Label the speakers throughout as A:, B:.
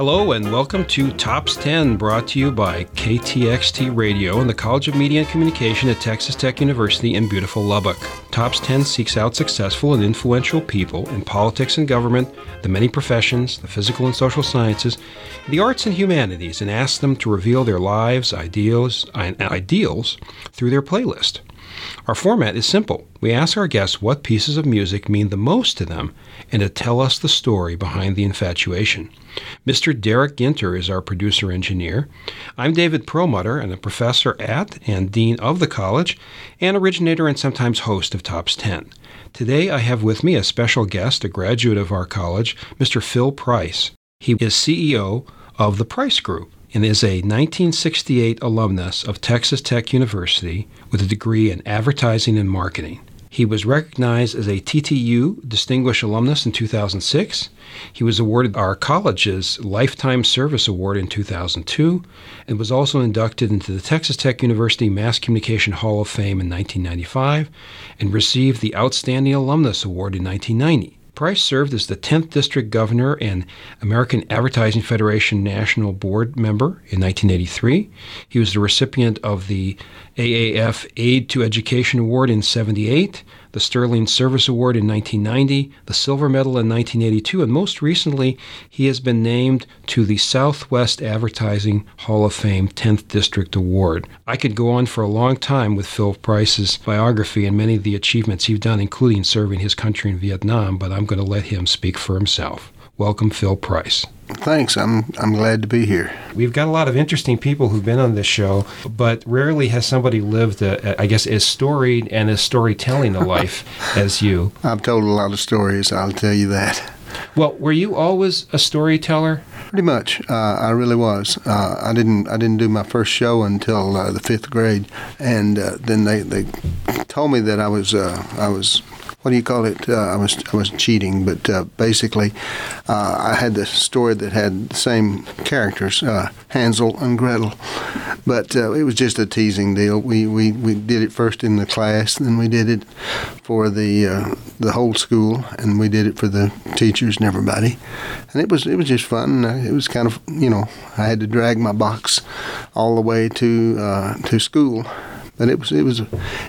A: Hello and welcome to Tops 10, brought to you by KTXT Radio and the College of Media and Communication at Texas Tech University in beautiful Lubbock. Tops 10 seeks out successful and influential people in politics and government, the many professions, the physical and social sciences, the arts and humanities, and asks them to reveal their lives, ideals, ideals through their playlist. Our format is simple. We ask our guests what pieces of music mean the most to them and to tell us the story behind the infatuation. Mr. Derek Ginter is our producer engineer. I'm David Perlmutter, and a professor at and dean of the college, and originator and sometimes host of Tops 10. Today I have with me a special guest, a graduate of our college, Mr. Phil Price. He is CEO of the Price Group and is a 1968 alumnus of Texas Tech University with a degree in advertising and marketing. He was recognized as a TTU Distinguished Alumnus in 2006. He was awarded our college's Lifetime Service Award in 2002 and was also inducted into the Texas Tech University Mass Communication Hall of Fame in 1995 and received the Outstanding Alumnus Award in 1990. Price served as the 10th District Governor and American Advertising Federation National Board member in 1983. He was the recipient of the AAF Aid to Education Award in 78, the Sterling Service Award in 1990, the Silver Medal in 1982, and most recently, he has been named to the Southwest Advertising Hall of Fame 10th District Award. I could go on for a long time with Phil Price's biography and many of the achievements he's done, including serving his country in Vietnam, but I'm going to let him speak for himself. Welcome, Phil Price.
B: Thanks. I'm I'm glad to be here.
A: We've got a lot of interesting people who've been on this show, but rarely has somebody lived, a, I guess, as storied and as storytelling a life as you.
B: I've told a lot of stories. I'll tell you that.
A: Well, were you always a storyteller?
B: Pretty much. Uh, I really was. Uh, I didn't. I didn't do my first show until uh, the fifth grade, and uh, then they, they told me that I was uh, I was what do you call it? Uh, I was I was cheating, but uh, basically, uh, I had the story that had the same characters, uh, Hansel and Gretel, but uh, it was just a teasing deal. We, we we did it first in the class, then we did it for the uh, the whole school, and we did it for the teachers and everybody, and it was it was just fun. It was kind of you know I had to drag my box all the way to to school but it was it was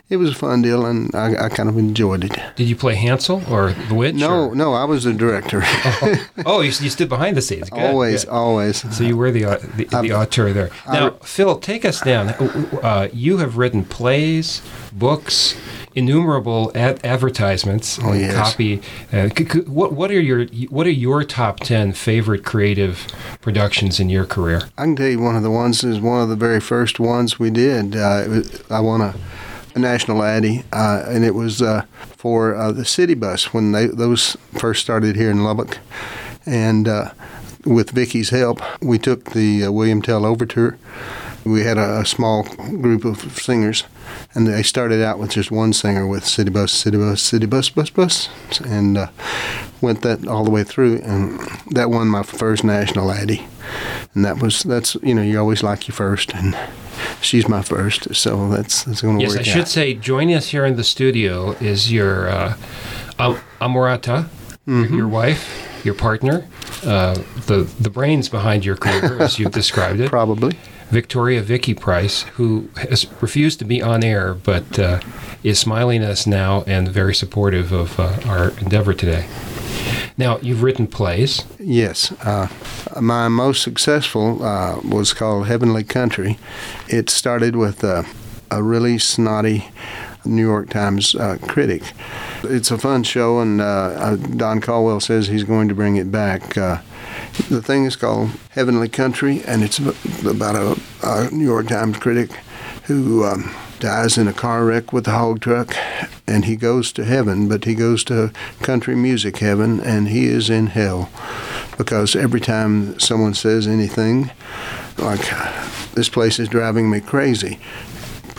B: it was a fun deal, and I, I kind of enjoyed it.
A: Did you play Hansel or the witch?
B: No,
A: or?
B: no, I was the director.
A: oh, oh you, you, stood behind the scenes. Good,
B: always,
A: good.
B: always.
A: So you were the the, the auteur there. Now, I, Phil, take us down. Uh, you have written plays, books innumerable ad- advertisements
B: oh, yes.
A: copy. Uh, c- c- what what are your what are your top ten favorite creative productions in your career?
B: I can tell you one of the ones is one of the very first ones we did. Uh, I won a, a national Addy, uh, and it was uh, for uh, the city bus when they, those first started here in Lubbock, and uh, with Vicky's help, we took the William Tell Overture. We had a, a small group of singers and they started out with just one singer with City Bus, City Bus, City Bus, Bus, Bus, and uh, went that all the way through, and that won my first national Addy, and that was that's you know you always like your first, and she's my first, so that's that's going to
A: yes,
B: work.
A: Yes, I should say joining us here in the studio is your uh, Amorata, mm-hmm. your wife. Your partner, uh, the the brains behind your career, as you've described it,
B: probably
A: Victoria Vicky Price, who has refused to be on air but uh, is smiling at us now and very supportive of uh, our endeavor today. Now, you've written plays.
B: Yes. Uh, my most successful uh, was called Heavenly Country. It started with a really snotty New York Times uh, critic. It's a fun show, and uh, Don Caldwell says he's going to bring it back. The thing is called Heavenly Country, and it's about a, a New York Times critic who um, dies in a car wreck with a hog truck, and he goes to heaven, but he goes to country music heaven, and he is in hell. Because every time someone says anything, like, this place is driving me crazy,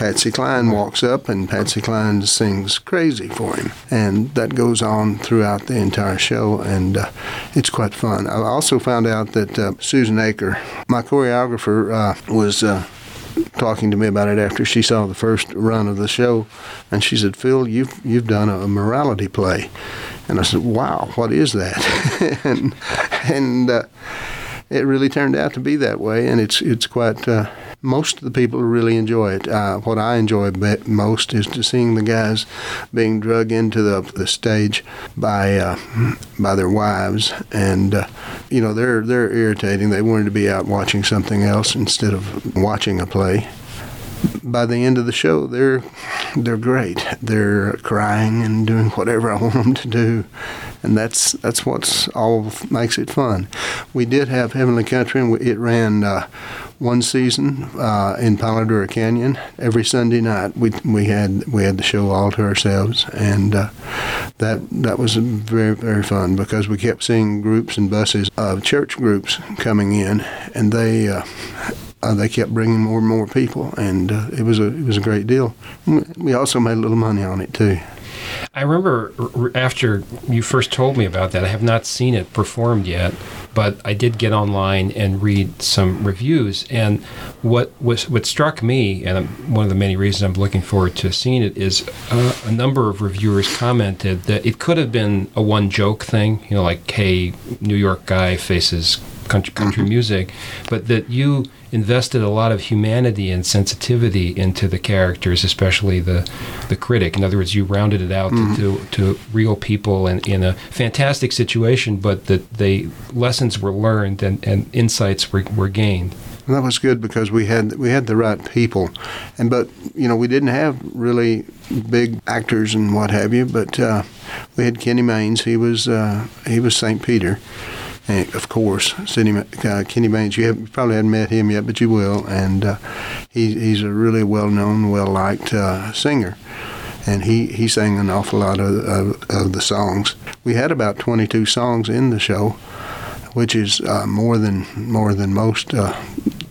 B: Patsy Cline walks up and Patsy Cline sings Crazy for him. And that goes on throughout the entire show, and uh, it's quite fun. I also found out that uh, Susan Aker, my choreographer, uh, was uh, talking to me about it after she saw the first run of the show, and she said, "Phil, you've you've done a morality play," and I said, "Wow, what is that?" and and uh, it really turned out to be that way, and it's it's quite. Uh, most of the people really enjoy it. Uh, what I enjoy most is to seeing the guys being drug into the the stage by uh, by their wives, and uh, you know they're they're irritating. They wanted to be out watching something else instead of watching a play by the end of the show, they're they're great. They're crying and doing whatever I want them to do, and that's that's what's all makes it fun. We did have Heavenly Country, and it ran uh, one season uh, in Palo Duro Canyon. Every Sunday night, we we had we had the show all to ourselves, and uh, that that was very very fun because we kept seeing groups and buses of church groups coming in, and they uh, they kept bringing more and more people, and uh, it was a it was a great deal. We also made a little money on it too.
A: I remember after you first told me about that. I have not seen it performed yet, but I did get online and read some reviews. And what was what struck me, and one of the many reasons I'm looking forward to seeing it, is uh, a number of reviewers commented that it could have been a one joke thing. You know, like, "Hey, New York guy faces country, country mm-hmm. music," but that you invested a lot of humanity and sensitivity into the characters, especially the the critic. In other words, you rounded it out mm-hmm. to, to, to, real people and in a fantastic situation, but that they lessons were learned and, and insights were, were gained.
B: And that was good because we had we had the right people, and but you know we didn't have really big actors and what have you. But uh, we had Kenny Maines. He was uh, he was Saint Peter, and of course, Sidney, uh, Kenny Maines. You, have, you probably haven't met him yet, but you will. And uh, he, he's a really well-known, well-liked uh, singer. And he, he sang an awful lot of, of, of, the songs. We had about 22 songs in the show, which is uh, more than more than most uh,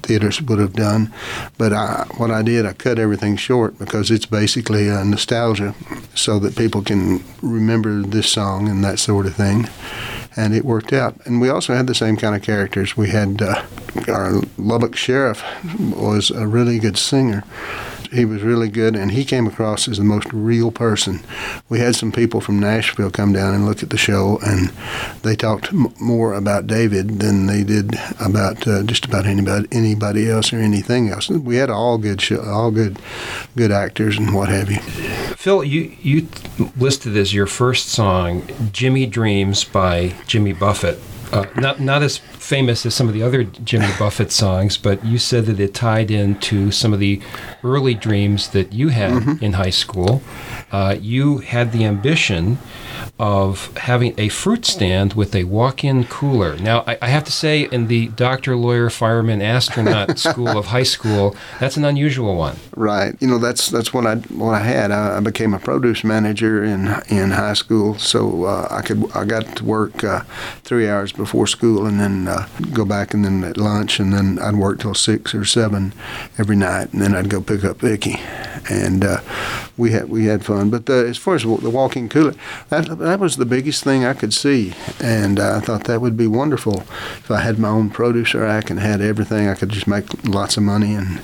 B: theaters would have done. But I, what I did, I cut everything short because it's basically a nostalgia, so that people can remember this song and that sort of thing and it worked out. And we also had the same kind of characters. We had uh, our Lubbock sheriff was a really good singer, he was really good, and he came across as the most real person. We had some people from Nashville come down and look at the show, and they talked m- more about David than they did about uh, just about anybody anybody else or anything else. We had all good show, all good good actors and what have you.
A: Phil, you you listed as your first song "Jimmy Dreams" by Jimmy Buffett. Uh, not not as famous as some of the other Jimmy Buffett songs, but you said that it tied into some of the early dreams that you had mm-hmm. in high school. Uh, you had the ambition of having a fruit stand with a walk-in cooler. Now, I, I have to say, in the doctor, lawyer, fireman, astronaut school of high school, that's an unusual one.
B: Right. You know, that's that's what I what I had. I, I became a produce manager in in high school, so uh, I could I got to work uh, three hours before school and then uh, go back and then at lunch and then I'd work till six or seven every night and then I'd go pick up Vicky, and uh, we had we had fun. But the, as far as the walking cooler, that that was the biggest thing I could see, and I thought that would be wonderful if I had my own produce rack and had everything. I could just make lots of money, and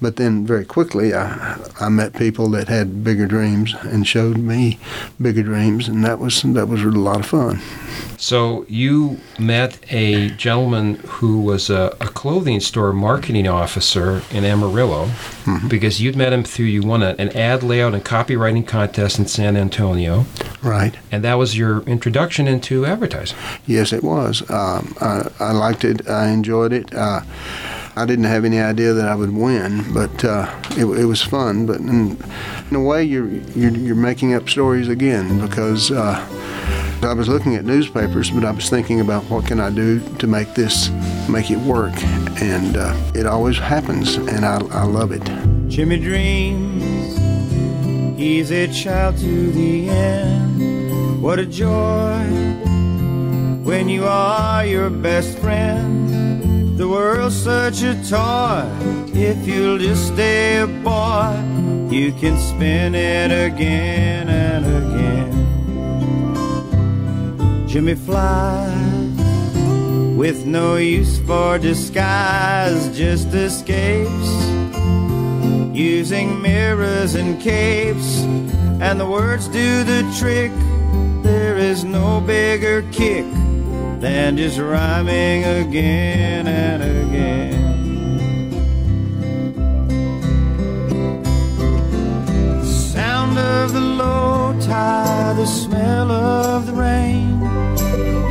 B: but then very quickly I I met people that had bigger dreams and showed me bigger dreams, and that was that was a lot of fun.
A: So you met a gentleman who was a, a clothing store marketing officer in Amarillo mm-hmm. because you'd met him through you won a, an ad layout and copywriting contest in San Antonio.
B: Right.
A: And that was your introduction into advertising.
B: Yes, it was. Um, I, I, liked it. I enjoyed it. Uh, I didn't have any idea that I would win, but uh, it, it, was fun. But in, in, a way, you're, you're, you're making up stories again because. Uh, I was looking at newspapers, but I was thinking about what can I do to make this, make it work, and uh, it always happens, and I, I love it.
C: Jimmy dreams, he's a child to the end. What a joy when you are your best friend. The world's such a toy. If you'll just stay a boy, you can spin it again and again. Jimmy flies with no use for disguise, just escapes using mirrors and capes, and the words do the trick. There is no bigger kick than just rhyming again and again. The sound of the low tide, the smell of the rain,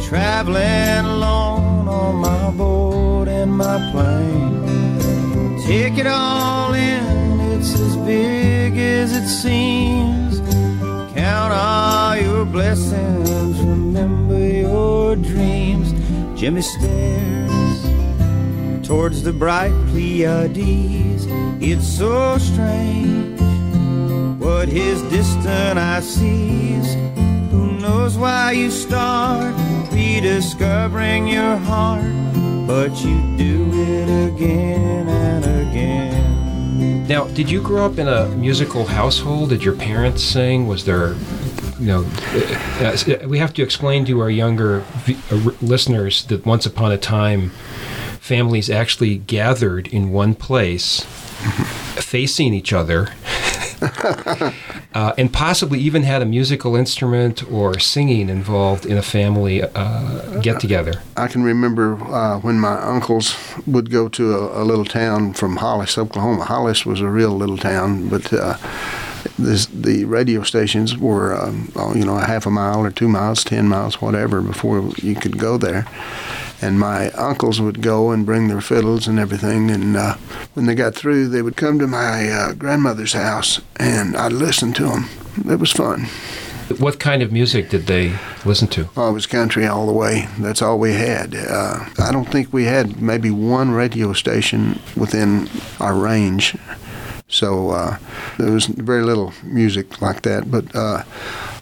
C: traveling alone on my boat and my plane. Take it all in, it's as big as it seems. Count all your blessings, remember your dreams. Jimmy stares towards the bright Pleiades. It's so strange what his distant eye sees. Who knows why you start rediscovering your heart, but you do it again and again.
A: Now, did you grow up in a musical household? Did your parents sing? Was there, you know, uh, uh, we have to explain to our younger v- uh, listeners that once upon a time, families actually gathered in one place, facing each other. uh, and possibly even had a musical instrument or singing involved in a family uh, get together.
B: I can remember uh, when my uncles would go to a, a, little town from Hollis, Oklahoma. Hollis was a real little town, but uh, this, the radio stations were, um, you know, a half a mile or two miles, ten miles, whatever, before you could go there. And my uncles would go and bring their fiddles and everything. And uh, when they got through, they would come to my uh, grandmother's house, and I'd listen to them. It was fun.
A: What kind of music did they listen to?
B: Oh, it was country all the way. That's all we had. Uh, I don't think we had maybe one radio station within our range. So uh, there was very little music like that. But uh,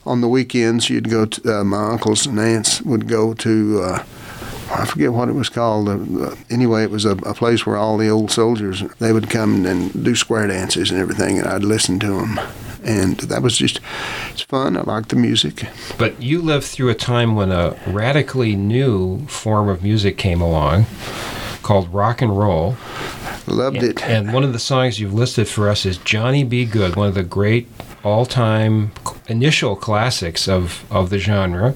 B: on the weekends, you'd go to uh, my uncles and aunts would go to. I forget what it was called. Uh, anyway, it was a, a, place where all the old soldiers they would come and do square dances and everything, and I'd listen to them. And that was just it's fun. I liked the music.
A: But you lived through a time when a radically new form of music came along called rock and roll.
B: Loved
A: and,
B: it.
A: And one of the songs you've listed for us is Johnny B. Goode, one of the great all-time initial classics of, of the genre.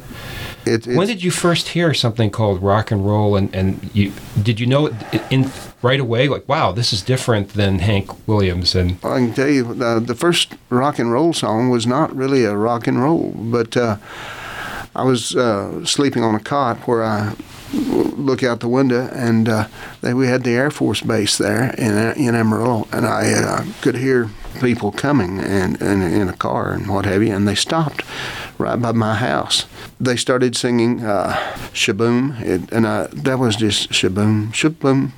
A: It, when did you first hear something called rock and roll, and, and you did you know it in right away? Like, wow, this is different than Hank Williams. And
B: I can tell you, uh, the first rock and roll song was not really a rock and roll, but uh, I was uh, sleeping on a cot where I look out the window, and uh, they, we had the Air Force base there in in Amarillo, and I uh, could hear people coming and, and in a car and what have you, and they stopped right by my house. They started singing uh, Shaboom, it, and I, that was just Shaboom, Shaboom,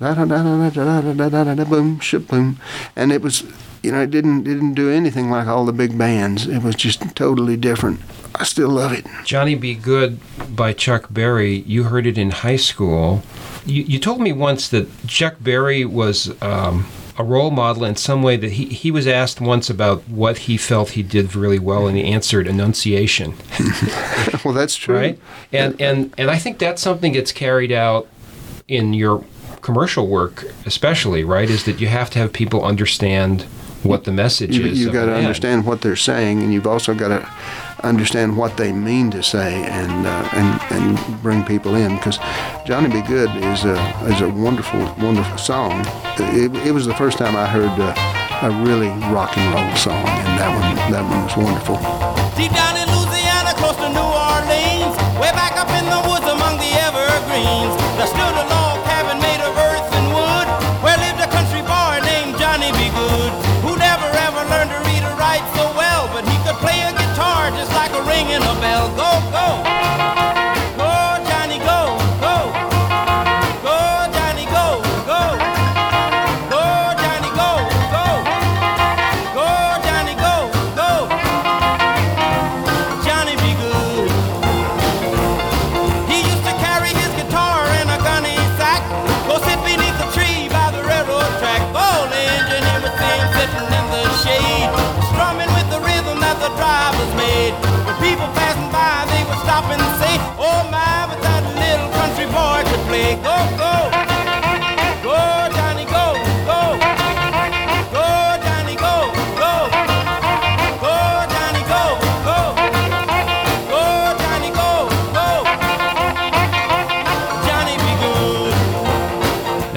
B: da da da da da da da da da da boom, Shaboom, and it was you know, it didn't didn't do anything like all the big bands. It was just totally different. I still love it.
A: Johnny B. Goode by Chuck Berry. You heard it in high school. You, you told me once that Chuck Berry was um, a role model in some way. That he he was asked once about what he felt he did really well, and he answered enunciation.
B: well, that's true.
A: Right, and and and I think that's something that's carried out in your commercial work, especially. Right, is that you have to have people understand what the message
B: you,
A: is.
B: You've got to understand what they're saying, and you've also got to understand what they mean to say, and uh, and and bring people in. Because Johnny B. Goode is a is a wonderful wonderful song. It, it was the first time I heard uh, a really rock and roll song, and that one that one was wonderful.
D: Deep down in Louisiana, close to New Orleans, way back up in the woods among the evergreens,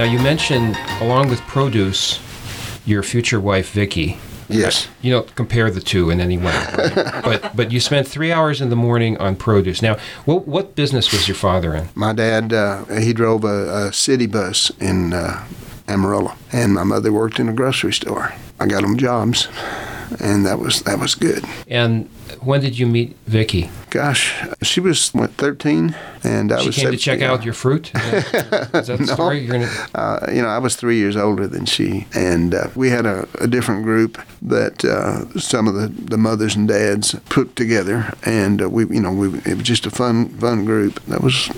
A: Now, you mentioned, along with produce, your future wife, Vicky.
B: Yes.
A: You don't compare the two in any way, right? but but you spent three hours in the morning on produce. Now, what what business was your father in?
B: My dad, uh, he drove a, a city bus in uh, Amarillo, and my mother worked in a grocery store. I got them jobs, and that was that was good.
A: And when did you meet Vicky?
B: Gosh, she was what 13, and I
A: She
B: was.
A: came to
B: 17.
A: check out your fruit. Is that, is that the
B: No.
A: story? You're gonna,
B: Uh, you know, I was three years older than she, and uh, we had a, a different group that uh, some of the, the mothers and dads put together, and uh, we, you know, we it was just a fun fun group. That was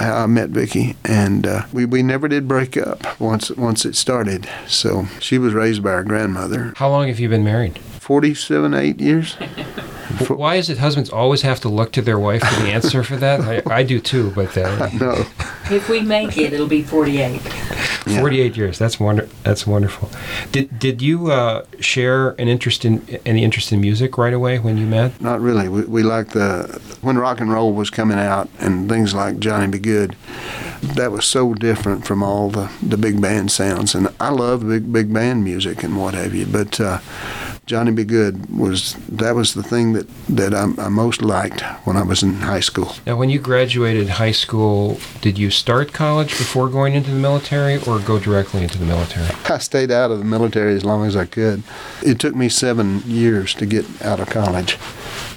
B: how I met Vicky, and uh, we, we never did break up once once it started. So she was raised by her grandmother,
A: how long have you been married?
B: forty seven eight years.
A: Why is it husbands always have to look to their wife for the answer for that? I, I do too, but uh,
B: No,
E: If we make it, it'll be 48.
B: Yeah.
A: 48 years. That's wonder. That's wonderful. Did did you uh, share an interest in any interest in music right away when you met?
B: Not really. We, we liked the when rock and roll was coming out and things like Johnny B. Goode. That was so different from all the, the big band sounds, and I love big big band music and what have you. But uh, Johnny B. Goode was that was the thing that that I, I most liked when I was in high school.
A: Now, when you graduated high school, did you start college before going into the military, or go directly into the military?
B: I stayed out of the military as long as I could. It took me seven years to get out of college,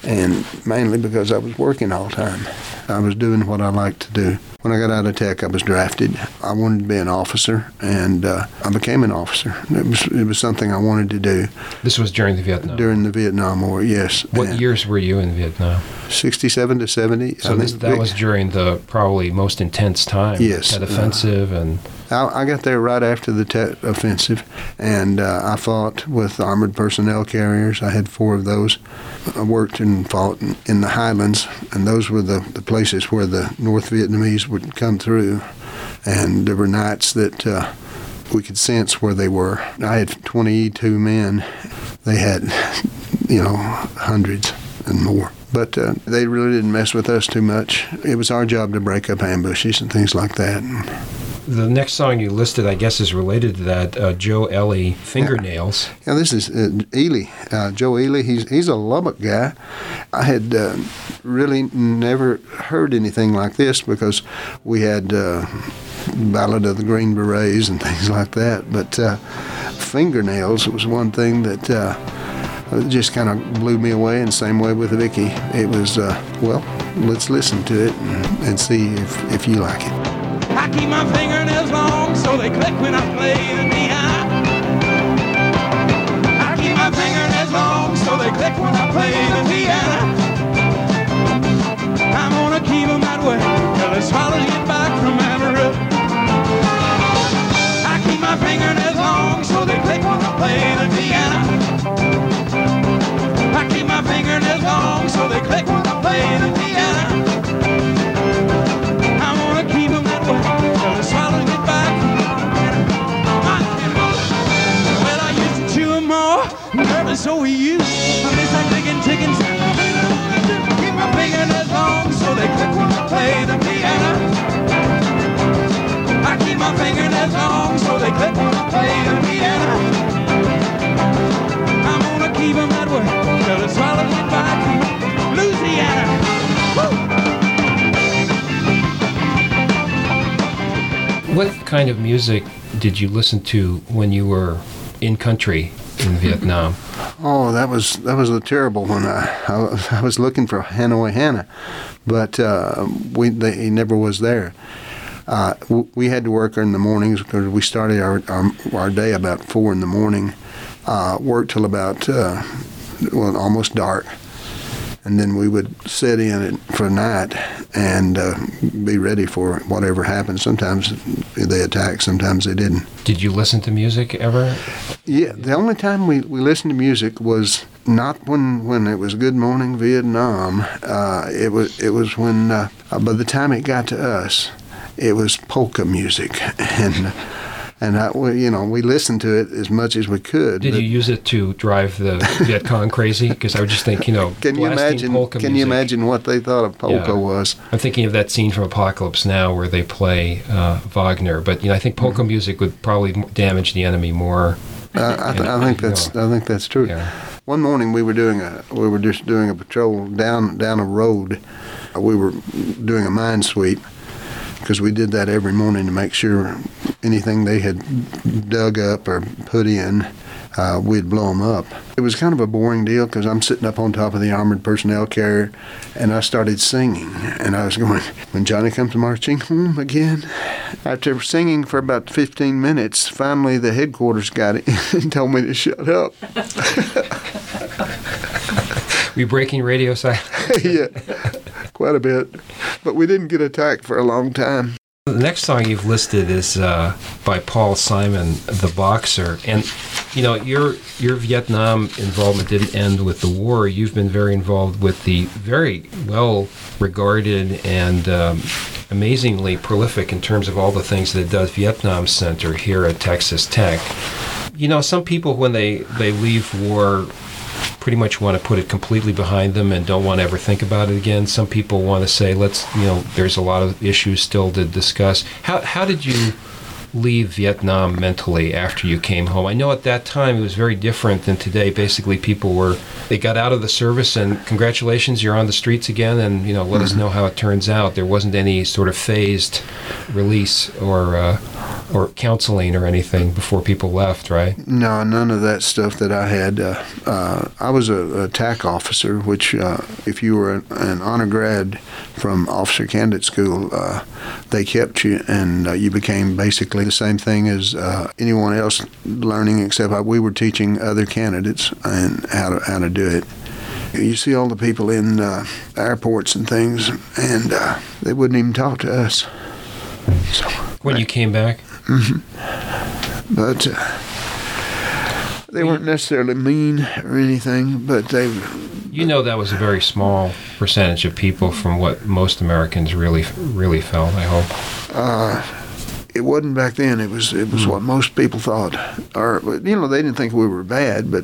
B: and mainly because I was working all the time. I was doing what I liked to do. When I got out of tech, I was drafted. I wanted to be an officer, and uh, I became an officer. It was it was something I wanted to do
A: This was during the Vietnam.
B: during the Vietnam War. Yes.
A: what
B: And
A: years were you in Vietnam?
B: Sixty-seven to seventy.
A: So this, that was during the probably most intense time.
B: Yes.
A: That offensive and
B: I, I got there right after the Tet offensive, and uh, I fought with armored personnel carriers. I had four of those. I worked and fought in, in the Highlands, and those were the, the places where the North Vietnamese would come through. And there were nights that uh, we could sense where they were. I had 22 men. They had, you know, hundreds and more. But uh, they really didn't mess with us too much. It was our job to break up ambushes and things like that.
A: The next song you listed, I guess, is related to that. Uh, Joe Ellie, "Fingernails."
B: Yeah, this is uh, Ely, uh, Joe Ely. He's he's a Lubbock guy. I had uh, really never heard anything like this because we had uh, Ballad of the Green Berets and things like that. But uh, fingernails was one thing that uh, just kind of blew me away. And same way with Vicky. It was uh, well, let's listen to it and, and see if, if you like it.
D: I keep my fingernails long so they click when I play the piano. I keep my fingernails long so they click when I play the piano. I'm gonna keep them that way till the swallows get back from Amarillo. I keep my fingernails long so they click when I play the piano. I keep my fingernails long so they click when I play the so we used. I miss chickens. Keep my fingernails long so they click when I play the piano. I keep my fingernails long so they click when I play the piano. I'm gonna keep 'em that way till get back. Louisiana.
A: What kind of music did you listen to when you were in country in Vietnam?
B: Oh, that was that was a terrible one. I, I, was- I was looking for Hanoi Hannah, but uh, we they, he never was there. Uh, we had to work in the mornings because we started our, our our day about four in the morning, uh, worked till about uh, well almost dark, and then we would sit in it for a night and uh, be ready for whatever happened. Sometimes they attacked, sometimes they didn't.
A: Did you listen to music ever?
B: Yeah, the only time we, we listened to music was not when, when it was Good Morning Vietnam. Uh, it was it was when uh, by the time it got to us, it was polka music, and and I, we, you know, we listened to it as much as we could.
A: Did you use it to drive the Viet Cong crazy? Because I would just think, you know,
B: can you imagine?
A: polka
B: Can you imagine what they thought a polka
A: Yeah.
B: was?
A: I'm thinking of that scene from Apocalypse Now where they play uh, Wagner, but you know, I think polka
B: Mm-hmm.
A: music would probably damage the enemy more.
B: Uh, I, th- I think that's I think that's true.
A: Yeah.
B: One morning we were doing a we were just doing a patrol down down a road. We were doing a mine sweep because we did that every morning to make sure anything they had dug up or put in, uh, we'd blow them up. It was kind of a boring deal because I'm sitting up on top of the armored personnel carrier, and I started singing, and I was going, "When Johnny comes marching home again." After singing for about 15 minutes, finally the headquarters got it and told me to shut up.
A: We breaking radio silence.
B: yeah, quite a bit. But we didn't get attacked for a long time.
A: The next song you've listed is uh, by Paul Simon, the boxer, and you know your your Vietnam involvement didn't end with the war. You've been very involved with the very well regarded and um, amazingly prolific in terms of all the things that it does Vietnam Center here at Texas Tech. You know, some people when they they leave war pretty much want to put it completely behind them and don't want to ever think about it again. Some people want to say, let's, you know, there's a lot of issues still to discuss. How, how did you leave Vietnam mentally after you came home? I know at that time it was very different than today. Basically, people were, they got out of the service and congratulations, you're on the streets again and, you know, let us know how it turns out. There wasn't any sort of phased release or, uh, or counseling or anything before people left, right?
B: No, none of that stuff that I had. Uh, uh, I was a, a TAC officer, which, uh, if you were an, an honor grad from Officer Candidate School, uh, they kept you and uh, you became basically the same thing as uh, anyone else learning, except I, we were teaching other candidates and how to, how to do it. You see all the people in uh, airports and things, and uh, they wouldn't even talk to us. So,
A: When you came back?
B: but uh, they weren't necessarily mean or anything, but they
A: You know that was a very small percentage of people from what most Americans really really felt. I hope.
B: uh, it wasn't back then. It was it was what most people thought, or you know they didn't think we were bad, but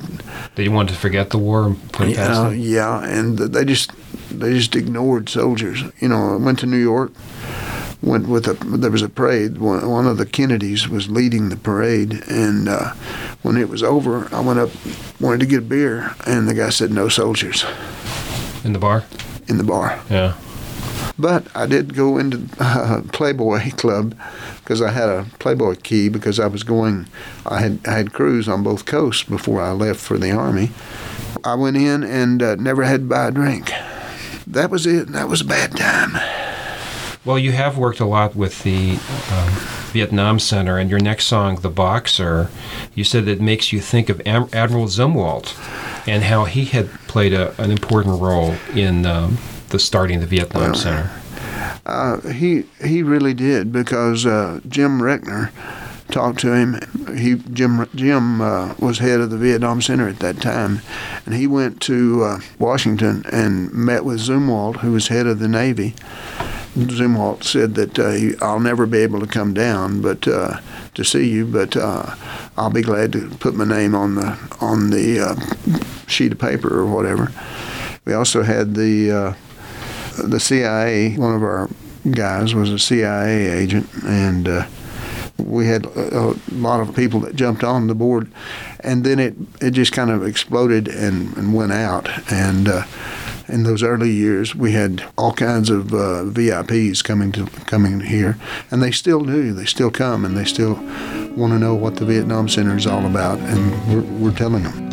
A: They wanted to forget the war and put it past them.
B: yeah, and they just they just ignored soldiers. You know, I went to New York. Went with a there was a parade. One, one of the Kennedys was leading the parade, and uh, when it was over, I went up, wanted to get a beer, and the guy said no soldiers
A: in the bar.
B: in the bar.
A: Yeah.
B: But I did go into uh, Playboy Club because I had a Playboy key because I was going. I had I had crews on both coasts before I left for the army. I went in and uh, never had to buy a drink. That was it. That was a bad time.
A: Well, you have worked a lot with the um, Vietnam Center, and your next song, "The Boxer," you said it makes you think of Am- Admiral Zumwalt and how he had played a, an important role in um, the starting the Vietnam
B: Well,
A: Center.
B: Uh, he he really did because uh, Jim Reckner talked to him. He Jim Jim uh, was head of the Vietnam Center at that time, and he went to uh, Washington and met with Zumwalt, who was head of the Navy. Zumwalt said that uh, he, I'll never be able to come down, but uh, to see you, but uh, I'll be glad to put my name on the on the uh, sheet of paper or whatever. We also had the uh, the CIA. One of our guys was a CIA agent, and uh, we had a, lot of people that jumped on the board, and then it it just kind of exploded and, and went out. And uh, in those early years, we had all kinds of uh, VIPs coming to coming here, and they still do. They still come, and they still want to know what the Vietnam Center is all about, and we're, we're telling them.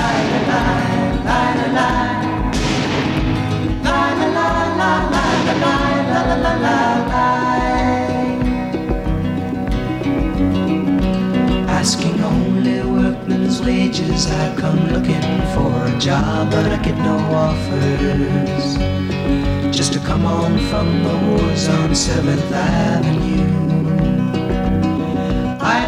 F: Asking only workmen's wages, I come looking for a job, but I get no offers. Just to come on from the wars on Seventh Avenue.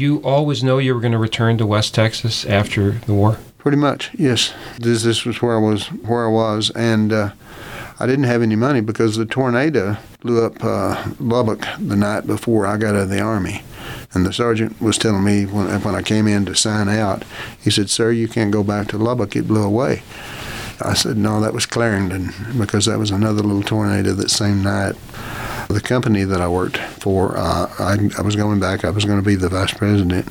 A: You always know you were going to return to West Texas after the war?
B: Pretty much, yes. This this was where I was where I was, and uh, I didn't have any money because the tornado blew up uh, Lubbock the night before I got out of the army. And the sergeant was telling me when when I came in to sign out, he said, "Sir, you can't go back to Lubbock. It blew away." I said, "No, that was Clarendon because that was another little tornado that same night." The company that I worked for, uh, I, I was going back. I was going to be the vice president.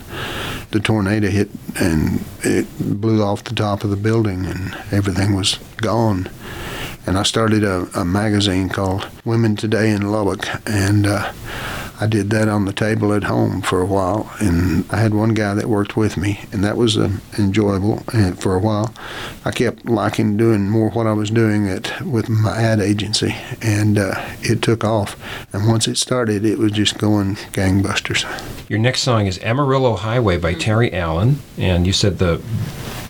B: The tornado hit and it blew off the top of the building, and everything was gone. And I started a, a magazine called Women Today in Lubbock, and uh, I did that on the table at home for a while, and I had one guy that worked with me, and that was uh, enjoyable. And for a while, I kept liking doing more what I was doing at with my ad agency, and uh, it took off. And once it started, it was just going gangbusters.
A: Your next song is Amarillo Highway by Terry Allen, and you said the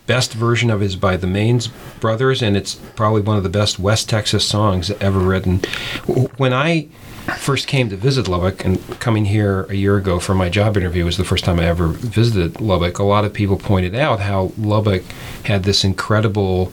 A: best version of it is by the Maines Brothers, and it's probably one of the best West Texas songs ever written. When I first came to visit Lubbock and coming here a year ago for my job interview was the first time I ever visited Lubbock, a lot of people pointed out how Lubbock had this incredible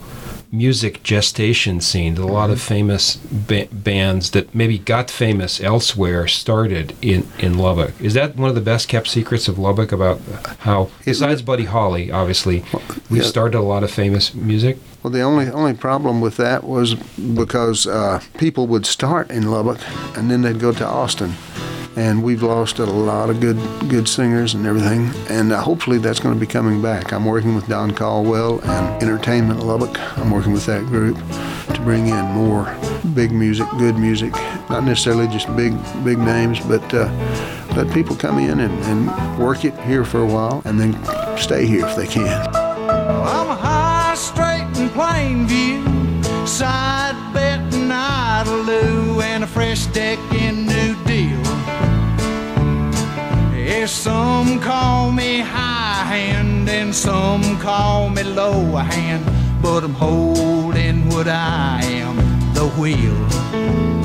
A: music gestation scene that a lot of famous ba- bands that maybe got famous elsewhere started in, in Lubbock. Is that one of the best kept secrets of Lubbock about how, besides Buddy Holly, obviously, we started a lot of famous music?
B: Well, the only only problem with that was because uh, people would start in Lubbock and then they'd go to Austin, and we've lost a lot of good good singers and everything. And uh, hopefully that's going to be coming back. I'm working with Don Caldwell and Entertainment Lubbock. I'm working with that group to bring in more big music, good music, not necessarily just big big names, but uh, let people come in and, and work it here for a while and then stay here if they can.
D: I'm high, straight, and Plainview. Side bet and and a fresh deck in Some call me high hand and some call me low hand, but I'm holding what I am, the wheel.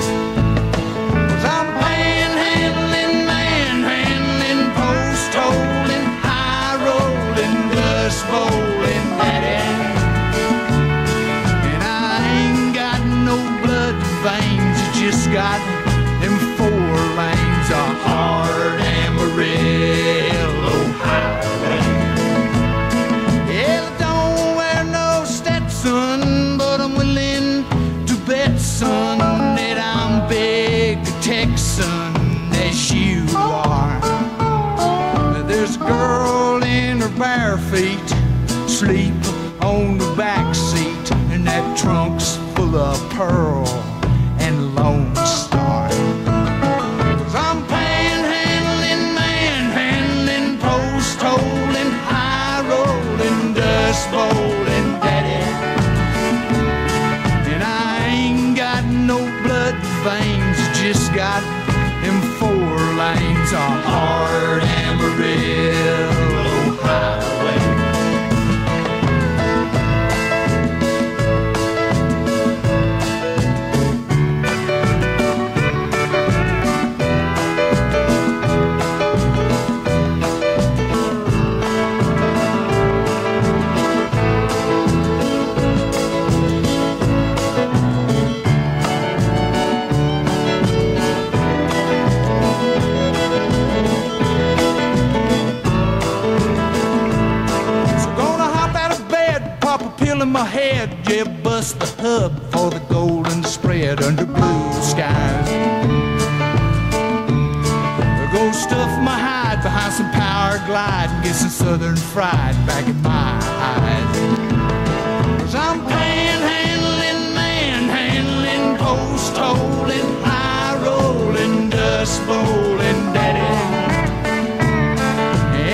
D: Post holding, high rolling, dust bowling, daddy.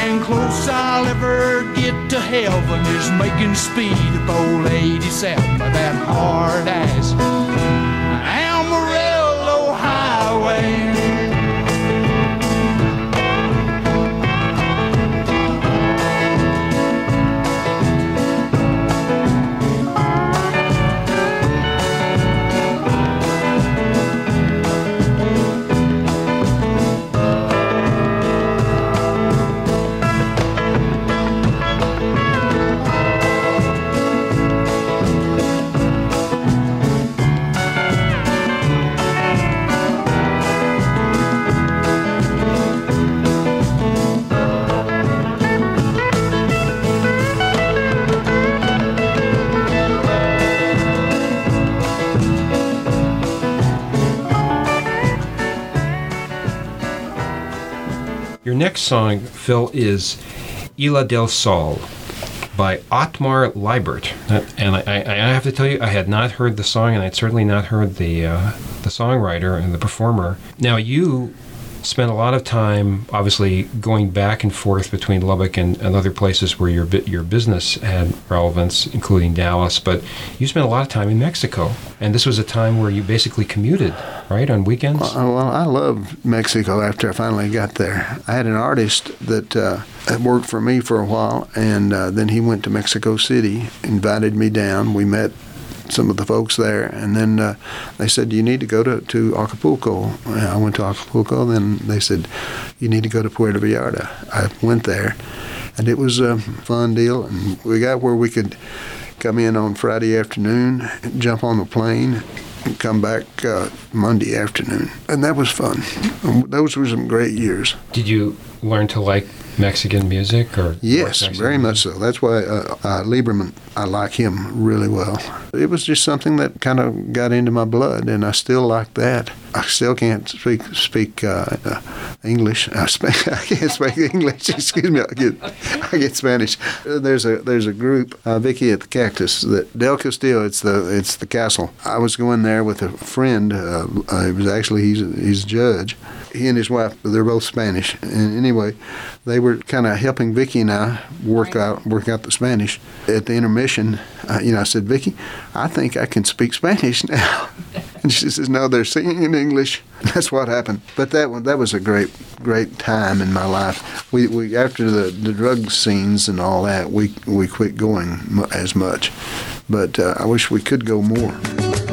D: And close I'll ever get to heaven is making speed of old 87 by that hard ass
A: Your next song, Phil, is Isla del Sol by Ottmar Liebert. And I, I, I have to tell you, I had not heard the song, and I'd certainly not heard the uh, the songwriter and the performer. Now you spent a lot of time, obviously, going back and forth between Lubbock and, and other places where your your business had relevance, including Dallas. But you spent a lot of time in Mexico, and this was a time where you basically commuted, right, on weekends.
B: Uh, well, I loved Mexico after I finally got there. I had an artist that uh, had worked for me for a while, and uh, then he went to Mexico City, invited me down. We met some of the folks there, and then uh, they said you need to go to, to Acapulco. And I went to Acapulco. Then they said you need to go to Puerto Vallarta. I went there, and it was a fun deal. And we got where we could come in on Friday afternoon, jump on the plane, and come back uh, Monday afternoon, and that was fun. Those were some great years.
A: Did you learn to like Mexican music, or
B: Yes, very much so. That's why uh, uh, Lieberman, I like him really well. It was just something that kind of got into my blood, and I still like that. I still can't speak speak uh, uh, English. I, speak, I can't speak English. Excuse me. I get I get Spanish. Uh, There's a there's a group, uh, Vicky at the Cactus, that Del Castillo. It's the it's the castle. I was going there with a friend. Uh, uh, it was actually he's he's a judge. He and his wife, they're both Spanish. And anyway, they were kind of helping Vicky and I work out work out the Spanish. At the intermission, uh, you know, I said, Vicky, I think I can speak Spanish now. And she says, No, they're singing in English. That's what happened. But that one, that was a great, great time in my life. We, we after the, the drug scenes and all that, we we quit going as much. But uh, I wish we could go more.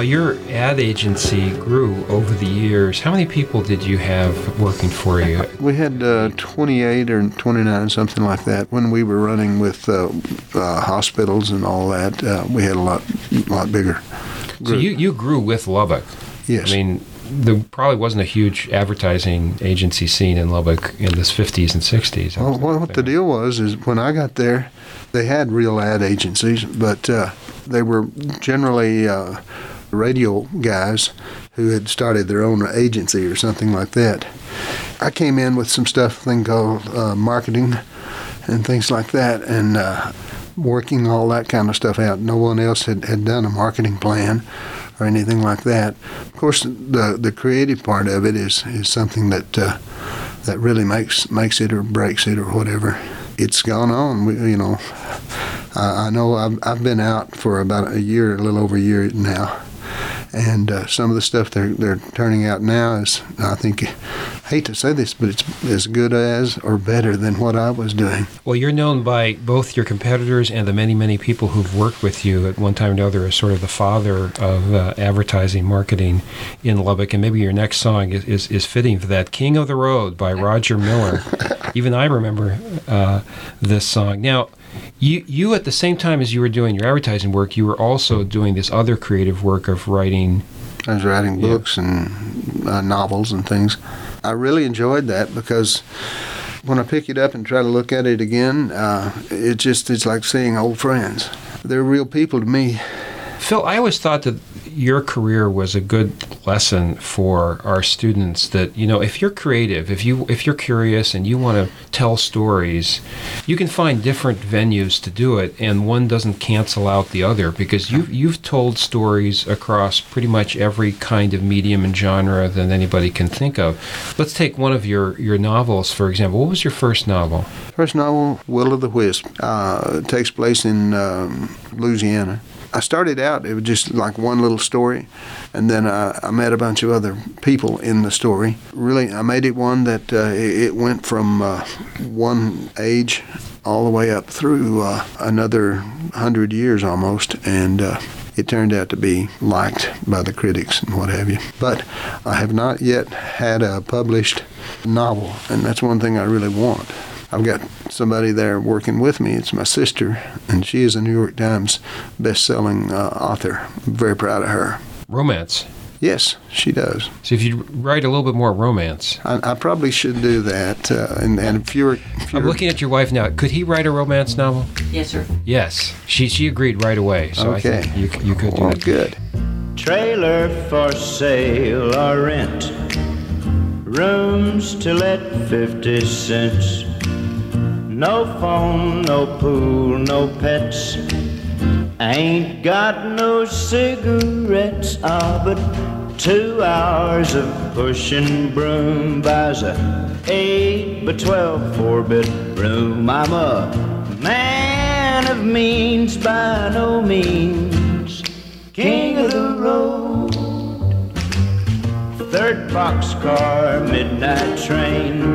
A: Now, your ad agency grew over the years. How many people did you have working for you?
B: We had uh, 28 or 29, something like that. When we were running with uh, uh, hospitals and all that, uh, we had a lot, lot bigger.
A: So you, you grew with Lubbock.
B: Yes.
A: I mean, there probably wasn't a huge advertising agency scene in Lubbock in the 50s and 60s. I
B: Well, what, what the deal was is when I got there, they had real ad agencies, but uh, they were generally uh, radio guys who had started their own agency or something like that. I came in with some stuff thing called uh, marketing and things like that, and uh, working all that kind of stuff out. No one else had, had done a marketing plan or anything like that. Of course, the the creative part of it is is something that uh, that really makes makes it or breaks it or whatever. It's gone on. We, you know, I, I know I've, I've been out for about a year, a little over a year now, and uh, some of the stuff they're they're turning out now is I think I hate to say this, but it's as good as or better than what I was doing.
A: Well, you're known by both your competitors and the many, many people who've worked with you at one time or another as sort of the father of uh, advertising marketing in Lubbock. And maybe your next song is, is, is fitting for that. King of the Road by Roger Miller. Even I remember uh, this song. Now, you, you at the same time as you were doing your advertising work, you were also doing this other creative work of writing.
B: I was writing books and uh, novels and things. I really enjoyed that because when I pick it up and try to look at it again, uh, it just it's like seeing old friends. They're real people to me.
A: Phil, I always thought that your career was a good lesson for our students that you know if you're creative if you if you're curious and you want to tell stories you can find different venues to do it and one doesn't cancel out the other because you you've told stories across pretty much every kind of medium and genre that anybody can think of. Let's take one of your your novels for example. What was your first novel?
B: First novel, Will of the Wisp, uh, takes place in um, Louisiana. I started out, it was just like one little story, and then uh, I met a bunch of other people in the story. Really, I made it one that uh, it, it went from uh, one age all the way up through uh, another hundred years almost, and uh, it turned out to be liked by the critics and what have you. But I have not yet had a published novel, and that's one thing I really want. I've got somebody there working with me. It's my sister, and she is a New York Times best-selling uh, author. I'm very proud of her.
A: romance
B: Yes, she does.
A: so if you write a little bit more romance
B: I, I probably should do that. Uh, and, and if you're,
A: i'm looking at your wife now could he write a romance novel
E: Yes, sir.
A: yes she she agreed right away so
B: okay,
A: i think you, you could do
B: well,
A: that
B: good.
C: Trailer for sale or rent. Rooms to let 50 cents. No phone, no pool, no pets. Ain't got no cigarettes, ah, but two hours of pushing broom buys a eight by twelve four bedroom. I'm a man of means by no means, king of the road. Third boxcar, midnight train,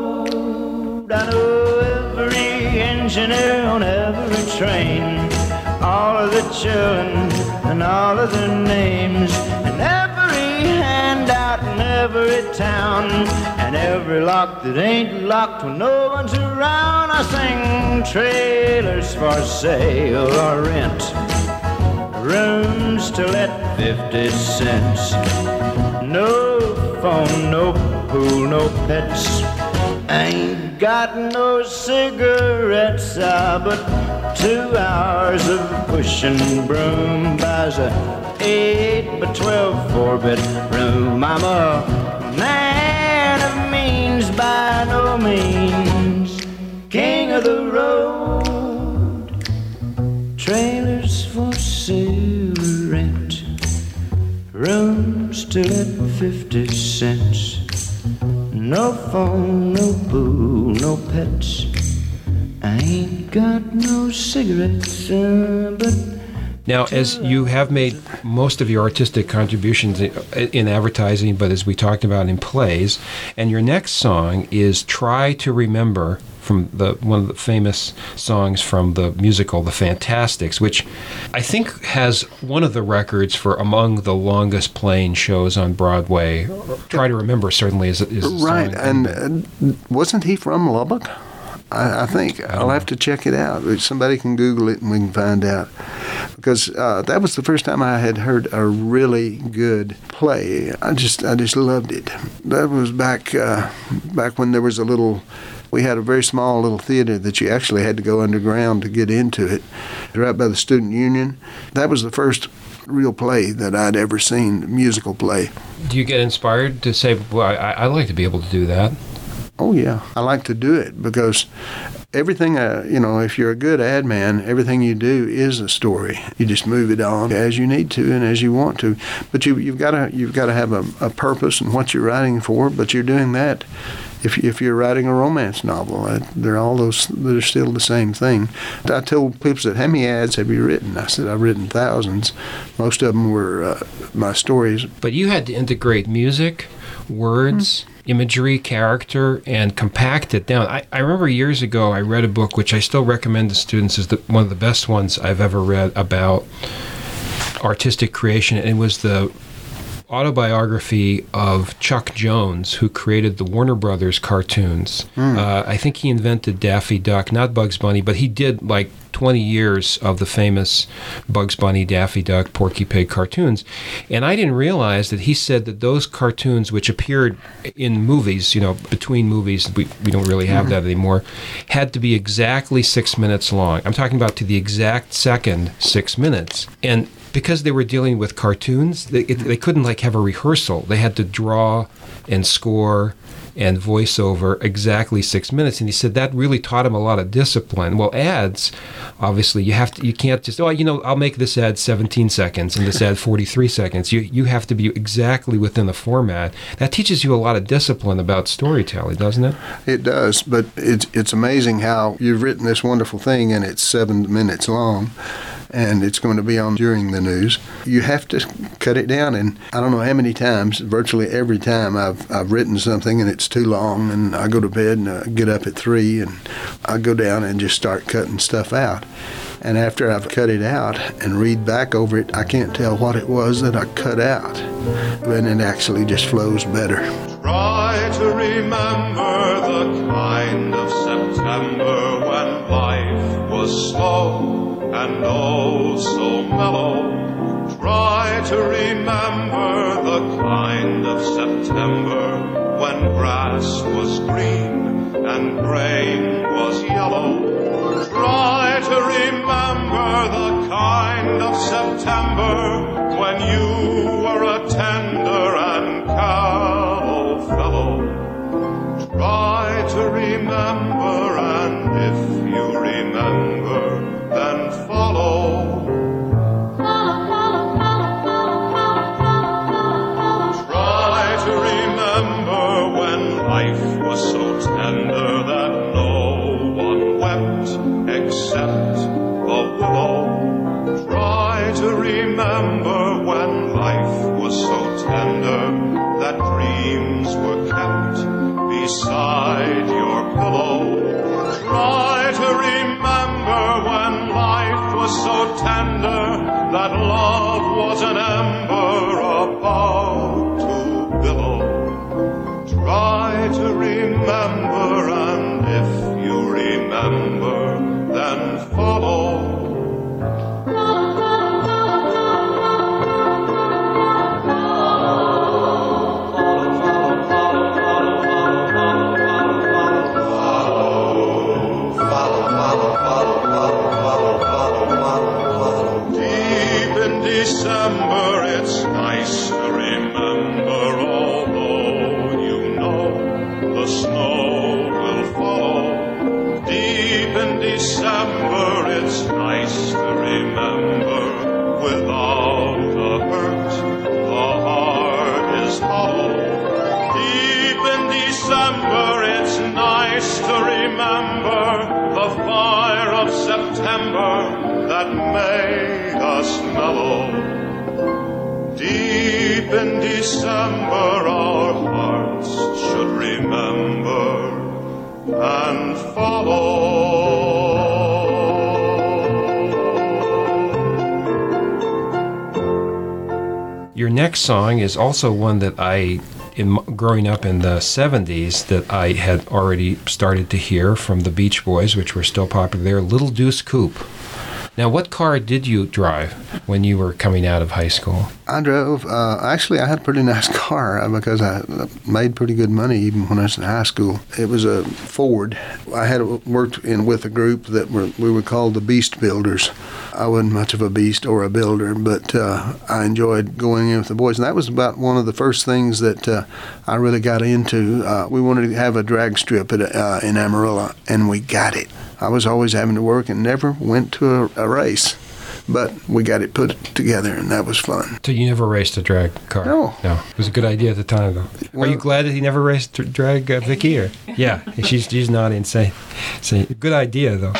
C: On every train. All of the children and all of their names. And every handout in every town. And every lock that ain't locked when no one's around. I sing trailers for sale or rent. Rooms to let 50 cents. No phone, no pool, no pets. I ain't got no cigarettes, ah, but two hours of pushing broom buys a eight by twelve four bedroom. I'm a man of means by no means, king of the road. Trailers for sale rent. Rooms to let 50 cents. No phone, no pool, no pets. I ain't got no cigarettes, uh, but
A: Now, as you have made most of your artistic contributions in advertising, but as we talked about in plays, and your next song is "Try to Remember" from the one of the famous songs from the musical The Fantasticks, which I think has one of the records for among the longest playing shows on Broadway. "Try to Remember" certainly is, is
B: Right, and uh, wasn't he from Lubbock? I, I think I'll have to check it out. Somebody can Google it and we can find out. Because uh, that was the first time I had heard a really good play. I just I just loved it. That was back uh, back when there was a little we had a very small little theater that you actually had to go underground to get into it, right by the student union. That was the first real play that I'd ever seen, musical play.
A: Do you get inspired to say, well, I, I'd like to be able to do that?
B: Oh, yeah. I like to do it because everything, uh, you know, if you're a good ad man, everything you do is a story. You just move it on as you need to and as you want to. But you, you've got to you've got to have a, a purpose and what you're writing for. But you're doing that if, if you're writing a romance novel, they're all those, they're still the same thing. I told people, said, how many ads have you written? I said, I've written thousands. Most of them were uh, my stories.
A: But you had to integrate music, words, mm-hmm. imagery, character, and compact it down. I, I remember years ago I read a book which I still recommend to students is the, one of the best ones I've ever read about artistic creation. And it was the autobiography of Chuck Jones, who created the Warner Brothers cartoons. Mm. Uh, I think he invented Daffy Duck, not Bugs Bunny, but he did like 20 years of the famous Bugs Bunny, Daffy Duck, Porky Pig cartoons. And I didn't realize that he said that those cartoons, which appeared in movies, you know, between movies, we, we don't really have mm-hmm. that anymore, had to be exactly six minutes long. I'm talking about to the exact second six minutes. And because they were dealing with cartoons, they, it, they couldn't like have a rehearsal. They had to draw and score and voiceover exactly six minutes. And he said that really taught him a lot of discipline. Well, ads, obviously, you have to, you can't just, oh, you know, I'll make this ad 17 seconds and this ad 43 seconds. You, you have to be exactly within the format. That teaches you a lot of discipline about storytelling, doesn't it?
B: It does, but it's, it's amazing how you've written this wonderful thing and it's seven minutes long and it's going to be on during the news. You have to cut it down, and I don't know how many times, virtually every time I've, I've written something and it's too long, and I go to bed and I get up at three, and I go down and just start cutting stuff out. And after I've cut it out and read back over it, I can't tell what it was that I cut out. And it actually just flows better.
G: Try to remember the kind of September when life was slow and oh so mellow. Try to remember the kind of September when grass was green and grain was yellow. Try to remember the kind of September when you tender December, our hearts should remember and follow.
A: Your next song is also one that I in growing up in the 70s that I had already started to hear from the Beach Boys, which were still popular there, Little Deuce Coupe. Now, what car did you drive when you were coming out of high school?
B: I drove. Uh, actually, I had a pretty nice car uh, because I made pretty good money even when I was in high school. It was a Ford. I had worked in with a group that were we were called the Beast Builders. I wasn't much of a beast or a builder, but uh, I enjoyed going in with the boys, and that was about one of the first things that uh, I really got into. Uh, we wanted to have a drag strip at, uh, in Amarillo, and we got it. I was always having to work and never went to a, a race, but we got it put together, and that was fun.
A: So you never raced a drag car?
B: No.
A: No. It was a good idea at the time, though. Are you glad that he never raced dr- drag uh, Vicky? Or? Yeah, she's, she's nodding, saying, saying, good idea, though.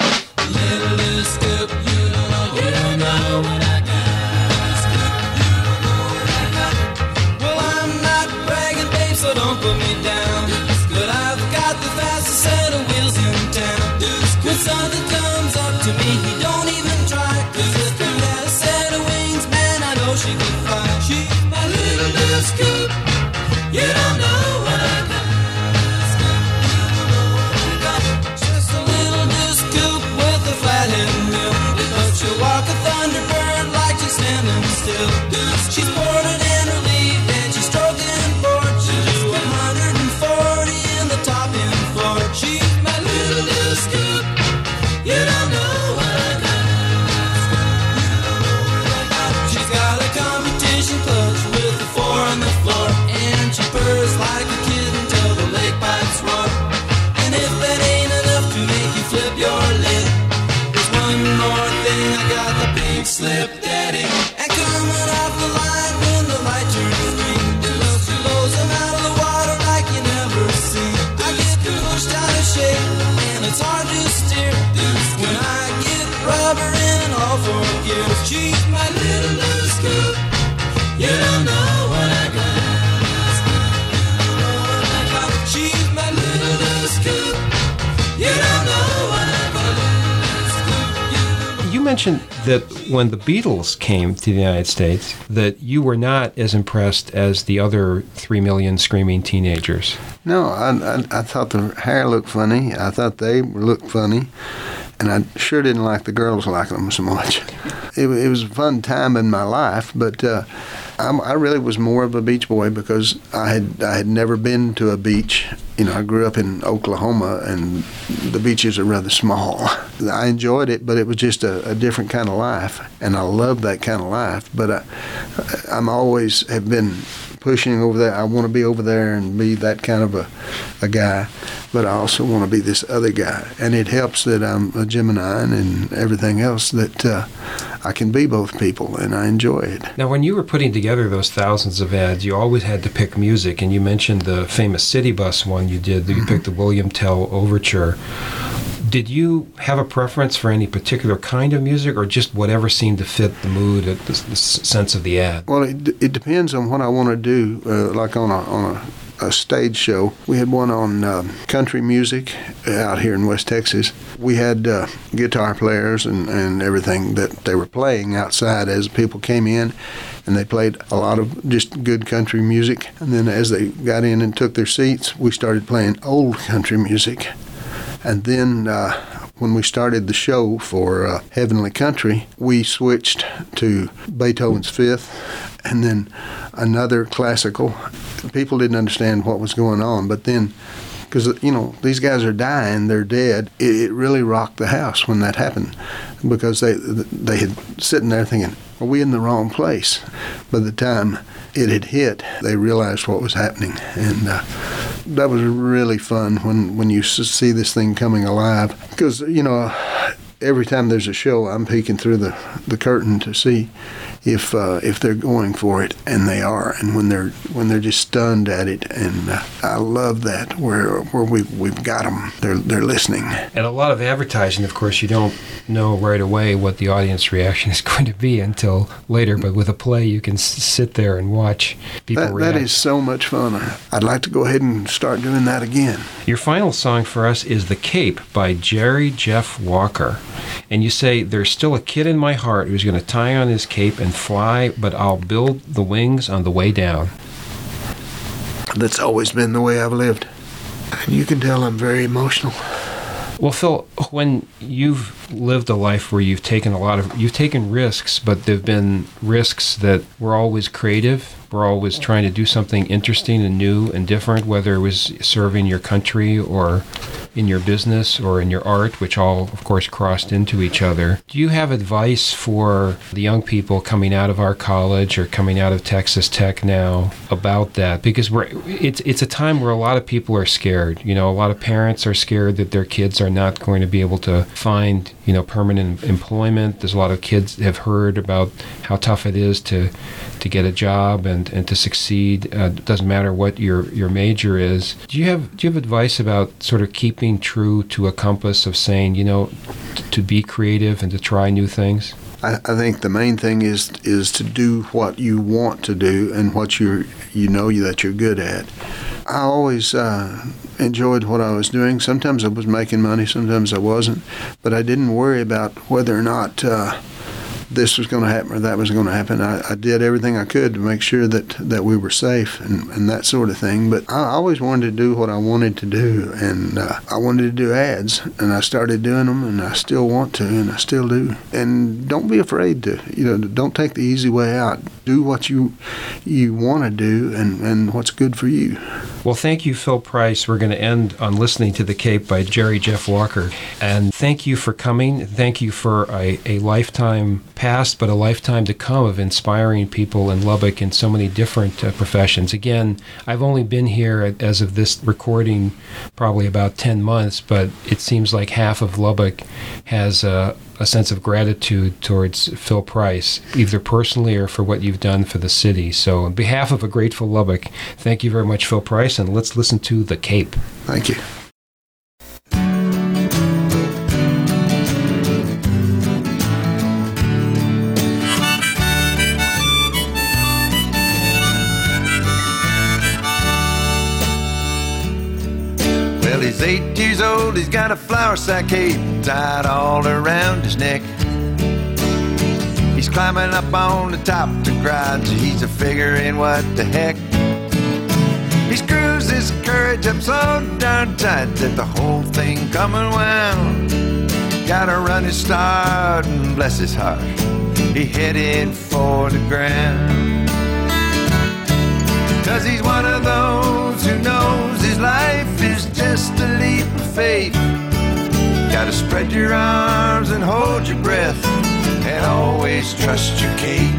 A: Mentioned that when the Beatles came to the United States, that you were not as impressed as the other three million screaming teenagers.
B: No, I, I, I thought the hair looked funny. I thought they looked funny. And I sure didn't like the girls liking them so much. It, it was a fun time in my life, but uh, I really was more of a beach boy because I had I had never been to a beach. You know, I grew up in Oklahoma, and the beaches are rather small. I enjoyed it, but it was just a, a different kind of life, and I love that kind of life. But I, I'm always have been pushing over there. I want to be over there and be that kind of a, a guy, but I also want to be this other guy. And it helps that I'm a Gemini and everything else that uh, I can be both people, and I enjoy it.
A: Now, when you were putting together those thousands of ads, you always had to pick music, and you mentioned the famous City Bus one you did. You picked the William Tell Overture. Did you have a preference for any particular kind of music, or just whatever seemed to fit the mood, the, the sense of the ad?
B: Well, it, it depends on what I want to do. Uh, like on a on a, a stage show, we had one on um, country music out here in West Texas. We had uh, guitar players and, and everything that they were playing outside as people came in, and they played a lot of just good country music. And then as they got in and took their seats, we started playing old country music. And then uh, when we started the show for uh, Heavenly Country, we switched to Beethoven's Fifth and then another classical. People didn't understand what was going on, but then because you know these guys are dying, they're dead. It, it really rocked the house when that happened because they they had sitting there thinking, "Are we in the wrong place?" By the time it had hit, they realized what was happening, and uh, that was really fun when when you see this thing coming alive. Because you know, every time there's a show, I'm peeking through the the curtain to see if uh, if they're going for it, and they are. And when they're when they're just stunned at it, and uh, I love that where where we we've got them. They're they're listening.
A: And a lot of advertising, of course, you don't know right away what the audience reaction is going to be until later. But with a play, you can s- sit there and watch people
B: That,
A: react.
B: that is so much fun. I'd like to go ahead and start doing that again.
A: Your final song for us is The Cape by Jerry Jeff Walker. And you say, There's still a kid in my heart who's going to tie on his cape and fly, but I'll build the wings on the way down.
B: that's always been the way I've lived. And you can tell I'm very emotional.
A: Well, Phil, when you've lived a life where you've taken a lot of you've taken risks, but there've been risks that were always creative. We're always trying to do something interesting and new and different, whether it was serving your country or in your business or in your art, which all, of course, crossed into each other. Do you have advice for the young people coming out of our college or coming out of Texas Tech now about that? Because we're it's it's a time where a lot of people are scared. You know, a lot of parents are scared that their kids are not going to be able to find you know permanent employment. There's a lot of kids have heard about how tough it is to to get a job and, and to succeed. Uh, doesn't matter what your, your major is. Do you have do you have advice about sort of keeping true to a compass of saying you know t- to be creative and to try new things?
B: I, I think the main thing is is to do what you want to do and what you you know that you're good at. I always uh, enjoyed what I was doing. Sometimes I was making money, sometimes I wasn't, but I didn't worry about whether or not. Uh, this was going to happen or that was going to happen. I, I, did everything I could to make sure that, that we were safe and, and that sort of thing. But I always wanted to do what I wanted to do, and uh, I wanted to do ads, and I started doing them, and I still want to, and I still do. And don't be afraid to, you know, don't take the easy way out. Do what you you want to do, and, and what's good for you.
A: Well, thank you, Phil Price. We're going to end on listening to the Cape by Jerry Jeff Walker, and thank you for coming. Thank you for a, a lifetime past, but a lifetime to come of inspiring people in Lubbock in so many different uh, professions. Again, I've only been here as of this recording probably about 10 months, but it seems like half of Lubbock has a, a sense of gratitude towards Phil Price, either personally or for what you've done for the city. So, on behalf of a grateful Lubbock, thank you very much, Phil Price, and let's listen to The Cape.
B: Thank you.
H: He's got a sack cape tied all around his neck. He's climbing up on the top the garage, he's a figuring what the heck. He screws his courage up so darn tight that the whole thing come unwound. Gotta run his start and bless his heart, he headed for the ground. Cause he's one of those who knows life is just a leap of faith. Gotta spread your arms and hold your breath and always trust your cape.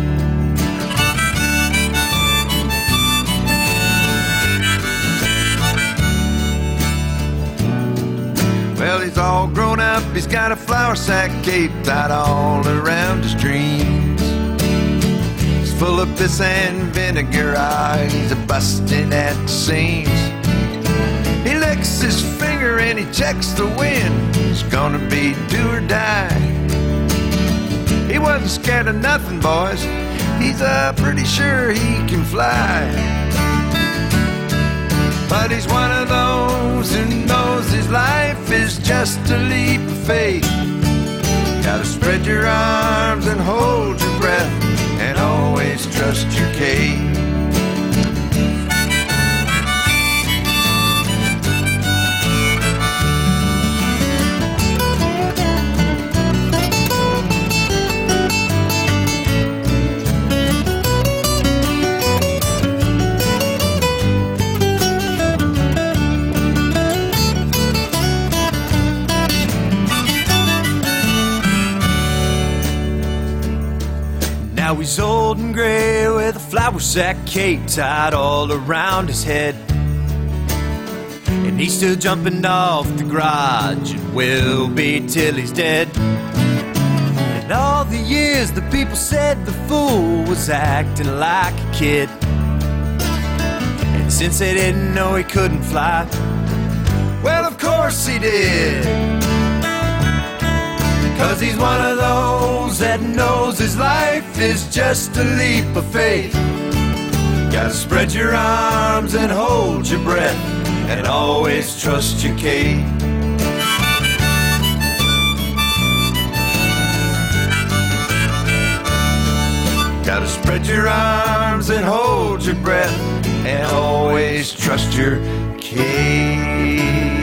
H: Well, he's all grown up, he's got a flour sack cape tied all around his dreams. He's full of piss and vinegar, ah, eyes are busting at the seams. He licks his finger and he checks the wind. It's gonna be do or die. He wasn't scared of nothing, boys. He's uh, pretty sure he can fly. But he's one of those who knows his life is just a leap of faith. Gotta spread your arms and hold your breath and always trust your cape. Now he's old and gray with a flour sack cape tied all around his head. And he's still jumping off the garage and will be till he's dead. And all the years the people said the fool was acting like a kid. And since they didn't know he couldn't fly, well, of course he did. Cause he's one of those that knows his life is just a leap of faith. Gotta spread your arms and hold your breath and always trust your cape. Gotta spread your arms and hold your breath and always trust your case.